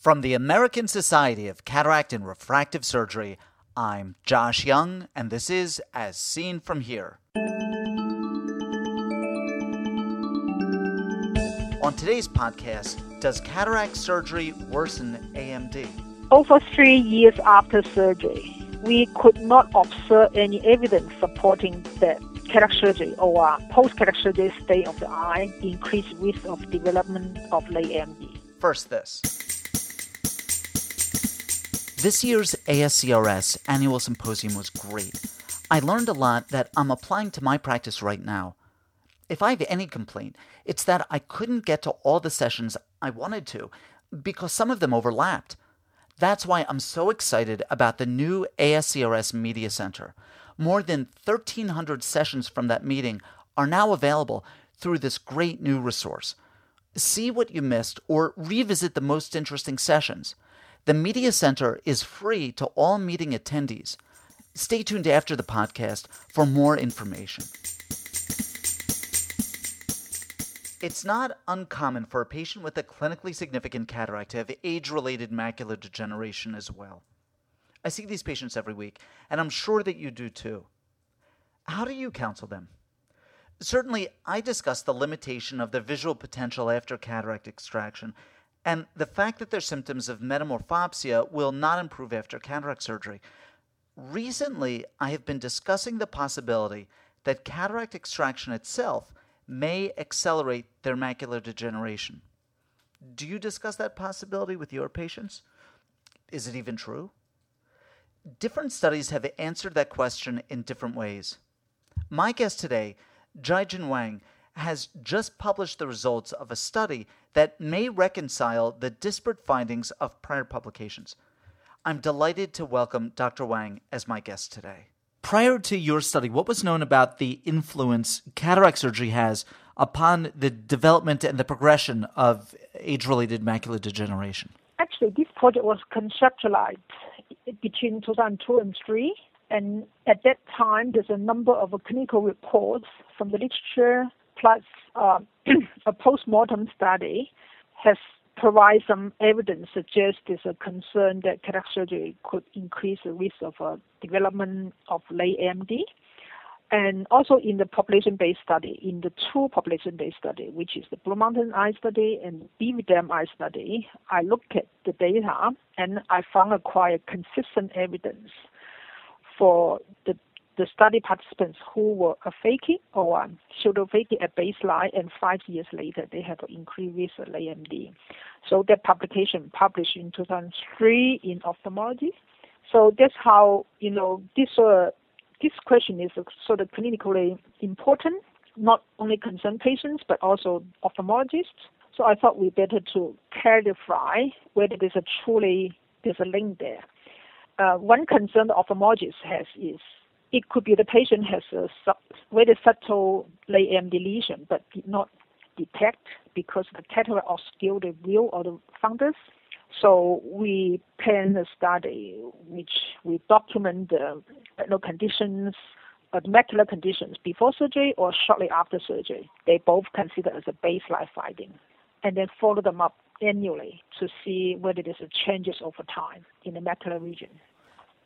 From the American Society of Cataract and Refractive Surgery, I'm Josh Young, and this is As Seen From Here. On today's podcast, does cataract surgery worsen AMD? Over three years after surgery, we could not observe any evidence supporting that cataract surgery or post-cataract surgery state of the eye increased risk of development of late AMD. First, this. This year's ASCRS annual symposium was great. I learned a lot that I'm applying to my practice right now. If I have any complaint, it's that I couldn't get to all the sessions I wanted to because some of them overlapped. That's why I'm so excited about the new ASCRS Media Center. More than 1,300 sessions from that meeting are now available through this great new resource. See what you missed or revisit the most interesting sessions. The Media Center is free to all meeting attendees. Stay tuned after the podcast for more information. It's not uncommon for a patient with a clinically significant cataract to have age related macular degeneration as well. I see these patients every week, and I'm sure that you do too. How do you counsel them? Certainly, I discuss the limitation of the visual potential after cataract extraction and the fact that their symptoms of metamorphopsia will not improve after cataract surgery. Recently, I have been discussing the possibility that cataract extraction itself may accelerate their macular degeneration. Do you discuss that possibility with your patients? Is it even true? Different studies have answered that question in different ways. My guest today, Jie Jin Wang, has just published the results of a study that may reconcile the disparate findings of prior publications. I'm delighted to welcome Dr. Wang as my guest today. Prior to your study, what was known about the influence cataract surgery has upon the development and the progression of age related macular degeneration? Actually, this project was conceptualized between 2002 and 3. And at that time, there's a number of clinical reports from the literature plus uh, a post-mortem study has provided some evidence suggests there's a concern that cataract surgery could increase the risk of uh, development of late AMD. And also in the population-based study, in the two population-based study, which is the Blue Mountain Eye Study and Beaver Dam Eye Study, I looked at the data and I found a quite consistent evidence for the the study participants who were phakic or pseudophakic at baseline and five years later they have an increased AMD. So that publication published in 2003 in ophthalmology. So that's how, you know, this, uh, this question is sort of clinically important, not only concern patients, but also ophthalmologists. So I thought we better to clarify whether there's a truly, there's a link there. Uh, one concern the ophthalmologist has is it could be the patient has a very subtle late AMD lesion, but did not detect because the cataract obscured the view of the fundus. So we plan a study which we document the retinal conditions, uh, macular conditions before surgery or shortly after surgery. They both consider as a baseline finding, and then follow them up annually to see whether there's a changes over time in the macular region.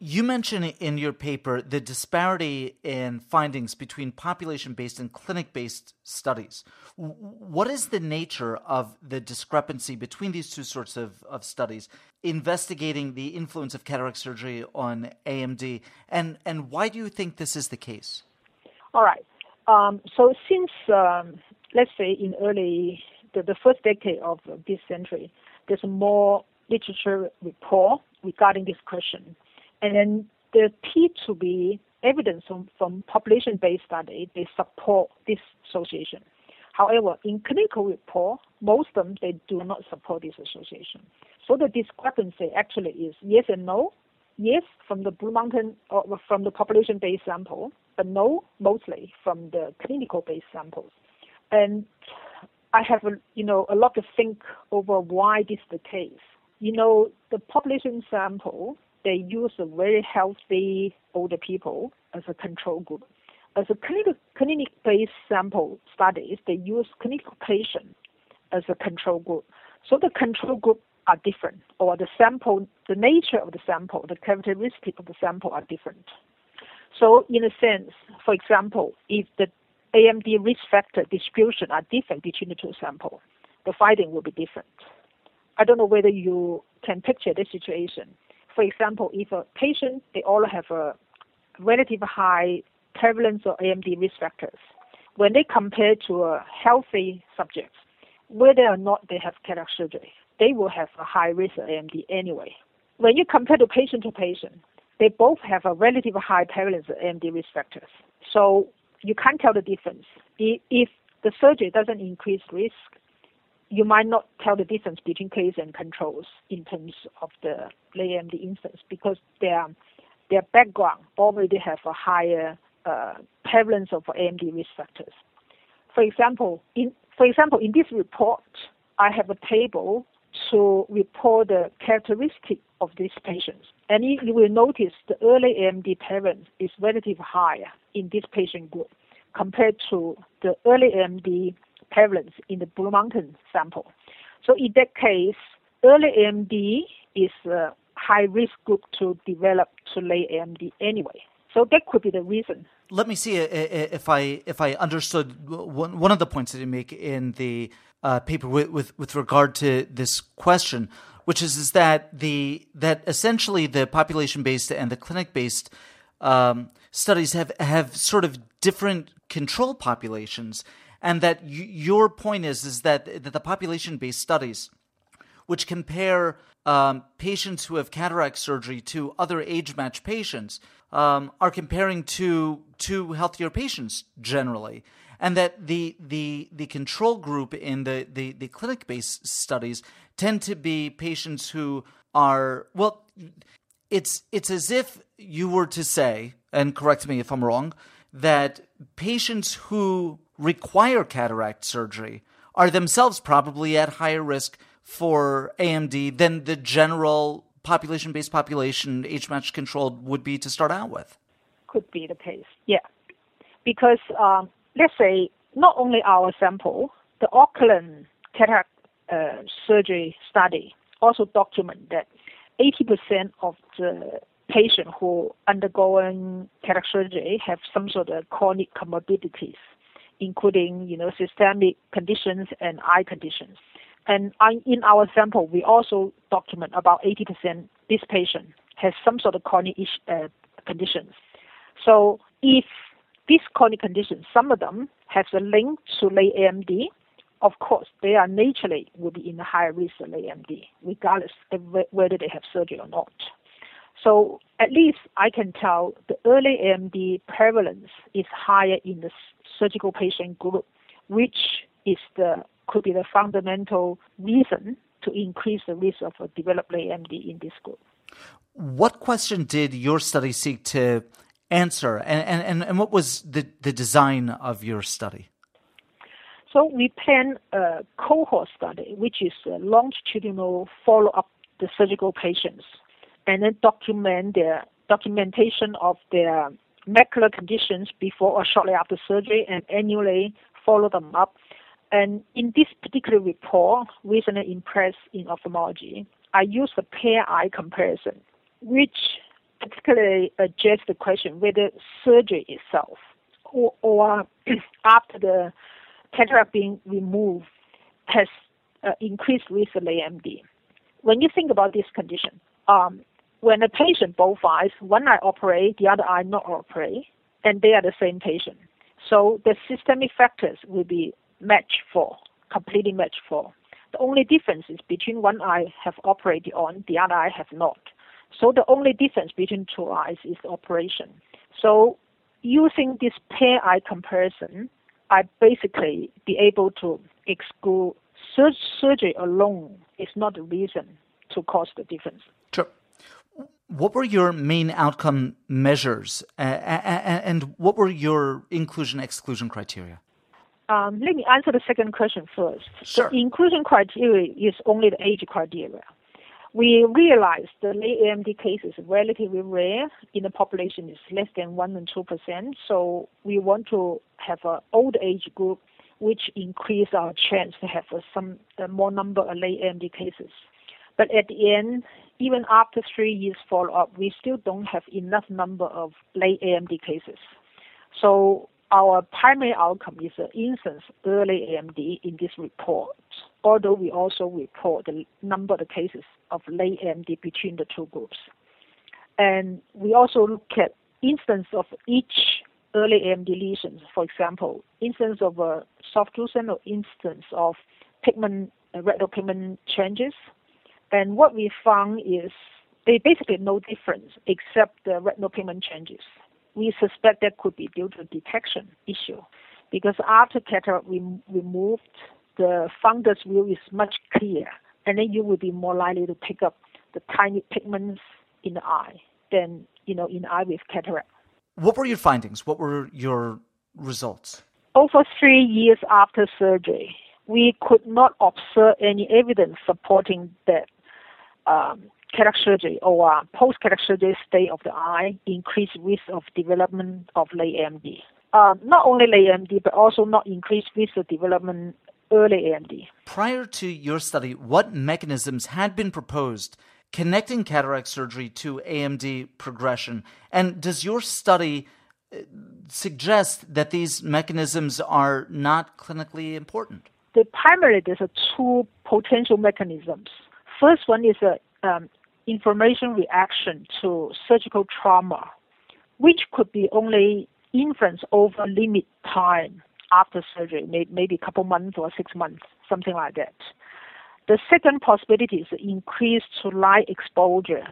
You mention in your paper the disparity in findings between population based and clinic based studies. What is the nature of the discrepancy between these two sorts of, of studies, investigating the influence of cataract surgery on AMD, and, and why do you think this is the case? All right. Um, so, since, um, let's say, in early, the, the first decade of this century, there's more literature report regarding this question and then there appear to be evidence from, from population-based study, they support this association. However, in clinical report, most of them, they do not support this association. So the discrepancy actually is yes and no. Yes, from the Blue Mountain or from the population-based sample, but no, mostly from the clinical-based samples. And I have, a, you know, a lot to think over why this is the case. You know, the population sample they use very healthy older people as a control group. As a clinic, clinic-based sample studies, they use clinical patients as a control group. So the control group are different, or the sample, the nature of the sample, the characteristic of the sample are different. So, in a sense, for example, if the AMD risk factor distribution are different between the two samples, the finding will be different. I don't know whether you can picture this situation. For example, if a patient, they all have a relative high prevalence of AMD risk factors, when they compare to a healthy subject, whether or not they have cataract surgery, they will have a high risk of AMD anyway. When you compare to patient to patient, they both have a relative high prevalence of AMD risk factors. So you can't tell the difference. If the surgery doesn't increase risk, you might not tell the difference between case and controls in terms of the AMD instance because their their background already have a higher uh, prevalence of AMD risk factors. For example, in for example, in this report, I have a table to report the characteristic of these patients. And you will notice the early AMD prevalence is relatively higher in this patient group compared to the early AMD prevalence in the Blue Mountain sample. So in that case, early AMD is a high risk group to develop to late AMD anyway. So that could be the reason. Let me see if I if I understood one one of the points that you make in the uh, paper with, with with regard to this question, which is is that the that essentially the population based and the clinic based um, studies have have sort of different control populations, and that y- your point is is that that the population based studies, which compare um, patients who have cataract surgery to other age matched patients, um, are comparing to to healthier patients generally, and that the the the control group in the the, the clinic based studies tend to be patients who are well. It's it's as if you were to say, and correct me if I'm wrong, that patients who require cataract surgery are themselves probably at higher risk for AMD than the general population based population age match controlled would be to start out with. Could be the case, yeah. Because um, let's say not only our sample, the Auckland cataract uh, surgery study also document that 80% of the patients who undergoing cataract surgery have some sort of chronic comorbidities, including you know systemic conditions and eye conditions. And in our sample, we also document about 80% this patient has some sort of chronic uh, conditions. So if these chronic conditions, some of them have a link to late AMD, of course, they are naturally will be in a higher risk of AMD, regardless of whether they have surgery or not. So at least I can tell the early AMD prevalence is higher in the surgical patient group, which is the could be the fundamental reason to increase the risk of developing AMD in this group. What question did your study seek to answer, and, and, and what was the, the design of your study? So we plan a cohort study, which is a longitudinal follow-up the surgical patients, and then document their documentation of their macular conditions before or shortly after surgery, and annually follow them up and in this particular report, recently impressed in ophthalmology, I used a pair eye comparison, which particularly addressed the question whether surgery itself or, or after the cataract being removed has uh, increased risk of AMD. When you think about this condition, um, when a patient both eyes, one eye operate, the other eye not operate, and they are the same patient. So the systemic factors will be match for, completely match for. The only difference is between one eye have operated on, the other eye have not. So the only difference between two eyes is the operation. So using this pair eye comparison, I basically be able to exclude sur- surgery alone is not the reason to cause the difference. What were your main outcome measures, uh, and what were your inclusion exclusion criteria? Um, let me answer the second question first. Sure. The inclusion criteria is only the age criteria. We realize the late AMD cases are relatively rare in the population is less than 1 and 2%, so we want to have an old age group which increase our chance to have some more number of late AMD cases. But at the end, even after three years follow-up, we still don't have enough number of late AMD cases. So our primary outcome is the incidence early AMD in this report, although we also report the number of cases of late AMD between the two groups. And we also look at instance of each early AMD lesions, for example, instance of a soft drusen or instance of pigment, uh, retinal pigment changes. And what we found is they basically no difference except the retinal pigment changes we suspect that could be due to detection issue because after cataract we removed, the fundus view is much clearer, and then you will be more likely to pick up the tiny pigments in the eye than you know in eye with cataract. What were your findings? What were your results? Over three years after surgery, we could not observe any evidence supporting that um, cataract surgery or uh, post-cataract surgery state of the eye increased risk of development of late AMD. Uh, not only late AMD, but also not increased risk of development early AMD. Prior to your study, what mechanisms had been proposed connecting cataract surgery to AMD progression? And does your study uh, suggest that these mechanisms are not clinically important? The primary, there's a two potential mechanisms. First one is a um, inflammation reaction to surgical trauma, which could be only influence over limit time after surgery, maybe a couple months or six months, something like that. The second possibility is increased light exposure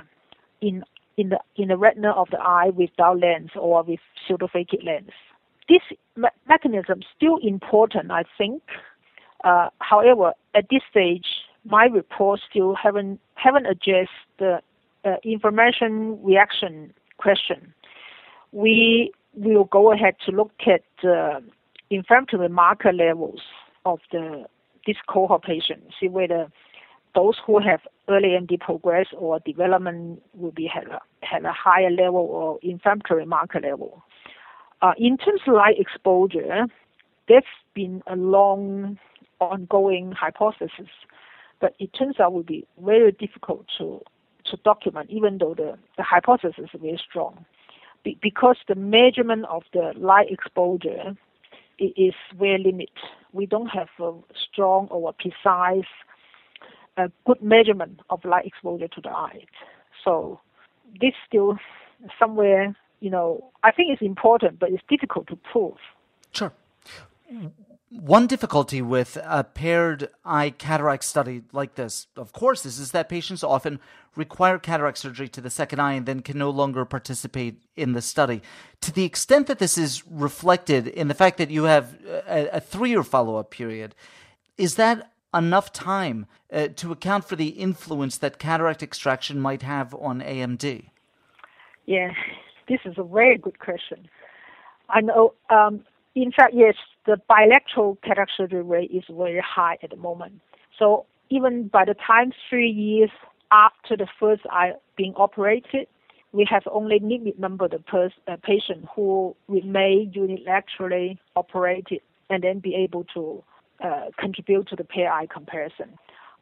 in in the in the retina of the eye without lens or with pseudophakic lens. This me- mechanism still important, I think. Uh, however, at this stage, my report still haven't haven't addressed the uh, inflammation reaction question. We will go ahead to look at uh, inflammatory marker levels of the this cohort patients, see whether those who have early AMD progress or development will be had a, had a higher level of inflammatory marker level. Uh, in terms of light exposure, there's been a long ongoing hypothesis but it turns out will be very difficult to to document, even though the, the hypothesis is very strong, be, because the measurement of the light exposure is very limited. We don't have a strong or precise, uh, good measurement of light exposure to the eye. So this still somewhere, you know, I think it's important, but it's difficult to prove. Sure. One difficulty with a paired eye cataract study like this, of course, is, is that patients often require cataract surgery to the second eye and then can no longer participate in the study. To the extent that this is reflected in the fact that you have a, a three year follow up period, is that enough time uh, to account for the influence that cataract extraction might have on AMD? Yeah, this is a very good question. I know um, in fact, yes, the bilateral cataract surgery rate is very high at the moment. So even by the time three years after the first eye being operated, we have only limited number of pers- uh, patients who remain unilaterally operated and then be able to uh, contribute to the pair eye comparison.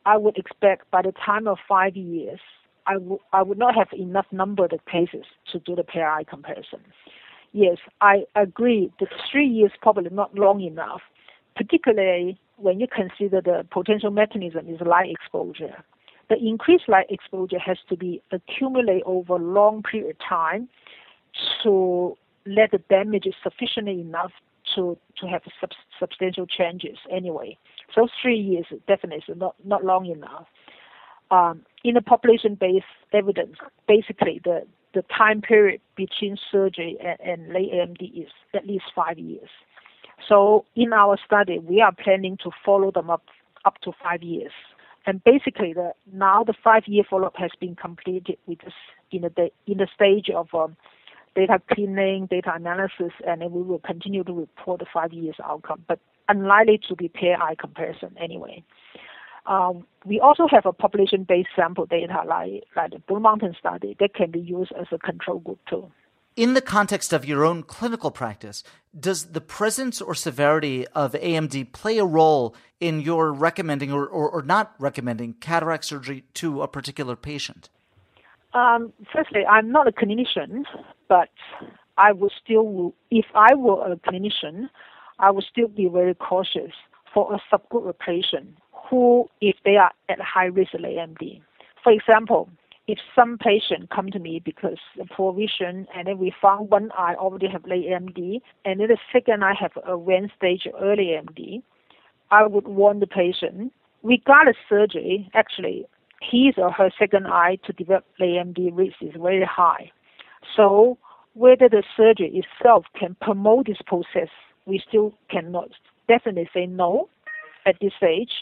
I would expect by the time of five years, I, w- I would not have enough number of cases to do the pair eye comparison yes, I agree that three years probably not long enough, particularly when you consider the potential mechanism is light exposure. The increased light exposure has to be accumulated over a long period of time to let the damage sufficiently enough to, to have sub- substantial changes anyway. So three years definitely is not, not long enough. Um, in the population-based evidence, basically the, the time period between surgery and, and late AMD is at least five years. So in our study, we are planning to follow them up up to five years. And basically, the, now the five-year follow-up has been completed with this in the in the stage of um, data cleaning, data analysis, and we will continue to report the five years outcome, but unlikely to be pair eye comparison anyway. Um, we also have a population-based sample data like, like the Blue Mountain study that can be used as a control group too. in the context of your own clinical practice, does the presence or severity of AMD play a role in your recommending or, or, or not recommending cataract surgery to a particular patient? Um, firstly, I'm not a clinician, but I would still, if I were a clinician, I would still be very cautious for a subgroup of patients who, if they are at high risk of AMD. For example, if some patient come to me because of poor vision and then we found one eye already have late AMD and then the second eye have a advanced stage early AMD, I would warn the patient, regardless surgery, actually, his or her second eye to develop AMD risk is very high. So whether the surgery itself can promote this process, we still cannot definitely say no at this stage.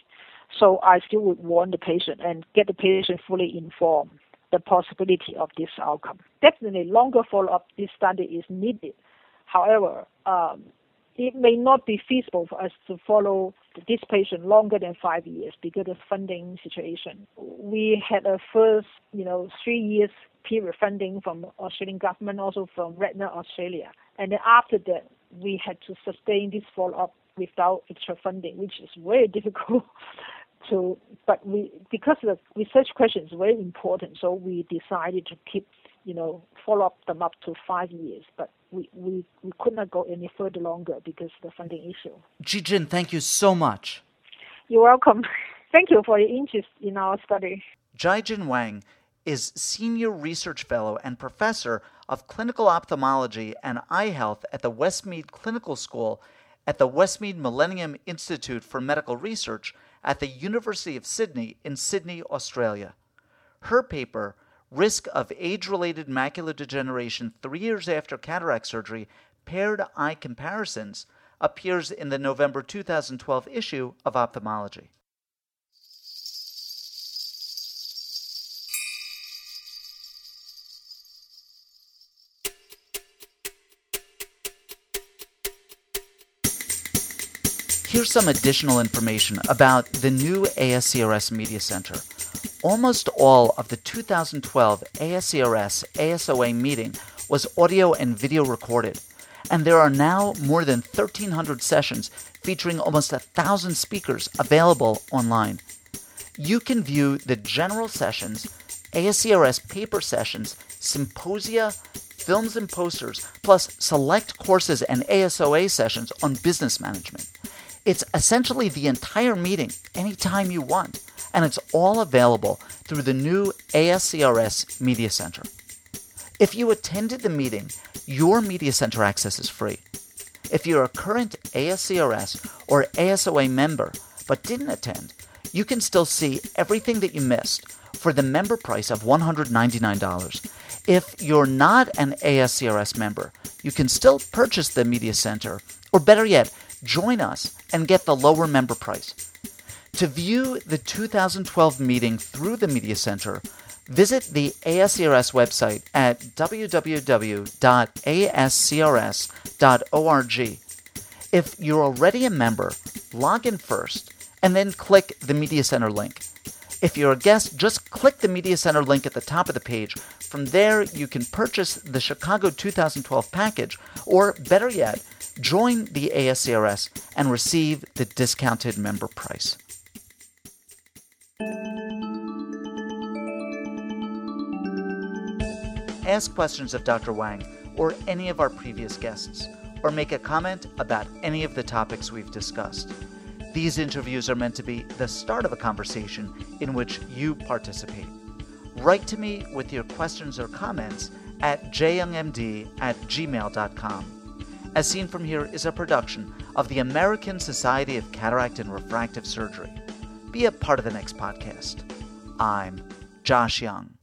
So I still would warn the patient and get the patient fully informed the possibility of this outcome. Definitely, longer follow-up this study is needed. However, um, it may not be feasible for us to follow this patient longer than five years because of funding situation. We had a first, you know, three years period funding from Australian government, also from Retina Australia, and then after that, we had to sustain this follow-up without extra funding, which is very difficult so, but we because the research question is very important, so we decided to keep, you know, follow up them up to five years. But we, we, we could not go any further longer because of the funding issue. Jie Jin, thank you so much. You're welcome. Thank you for your interest in our study. Jie Jin Wang is Senior Research Fellow and Professor of Clinical Ophthalmology and Eye Health at the Westmead Clinical School at the Westmead Millennium Institute for Medical Research at the University of Sydney in Sydney, Australia. Her paper, Risk of Age Related Macular Degeneration Three Years After Cataract Surgery Paired Eye Comparisons, appears in the November 2012 issue of Ophthalmology. Here's some additional information about the new ASCRS Media Center. Almost all of the 2012 ASCRS ASOA meeting was audio and video recorded, and there are now more than 1,300 sessions featuring almost a thousand speakers available online. You can view the general sessions, ASCRS paper sessions, symposia, films and posters, plus select courses and ASOA sessions on business management. It's essentially the entire meeting anytime you want, and it's all available through the new ASCRS Media Center. If you attended the meeting, your Media Center access is free. If you're a current ASCRS or ASOA member but didn't attend, you can still see everything that you missed for the member price of $199. If you're not an ASCRS member, you can still purchase the Media Center, or better yet, join us and get the lower member price. To view the 2012 meeting through the Media Center, visit the ASCRS website at www.ascrs.org. If you're already a member, log in first and then click the Media Center link. If you're a guest, just click the Media Center link at the top of the page. From there, you can purchase the Chicago 2012 package, or better yet, join the ASCRS and receive the discounted member price. Ask questions of Dr. Wang or any of our previous guests, or make a comment about any of the topics we've discussed. These interviews are meant to be the start of a conversation in which you participate. Write to me with your questions or comments at jyoungmd at gmail.com. As Seen From Here is a production of the American Society of Cataract and Refractive Surgery. Be a part of the next podcast. I'm Josh Young.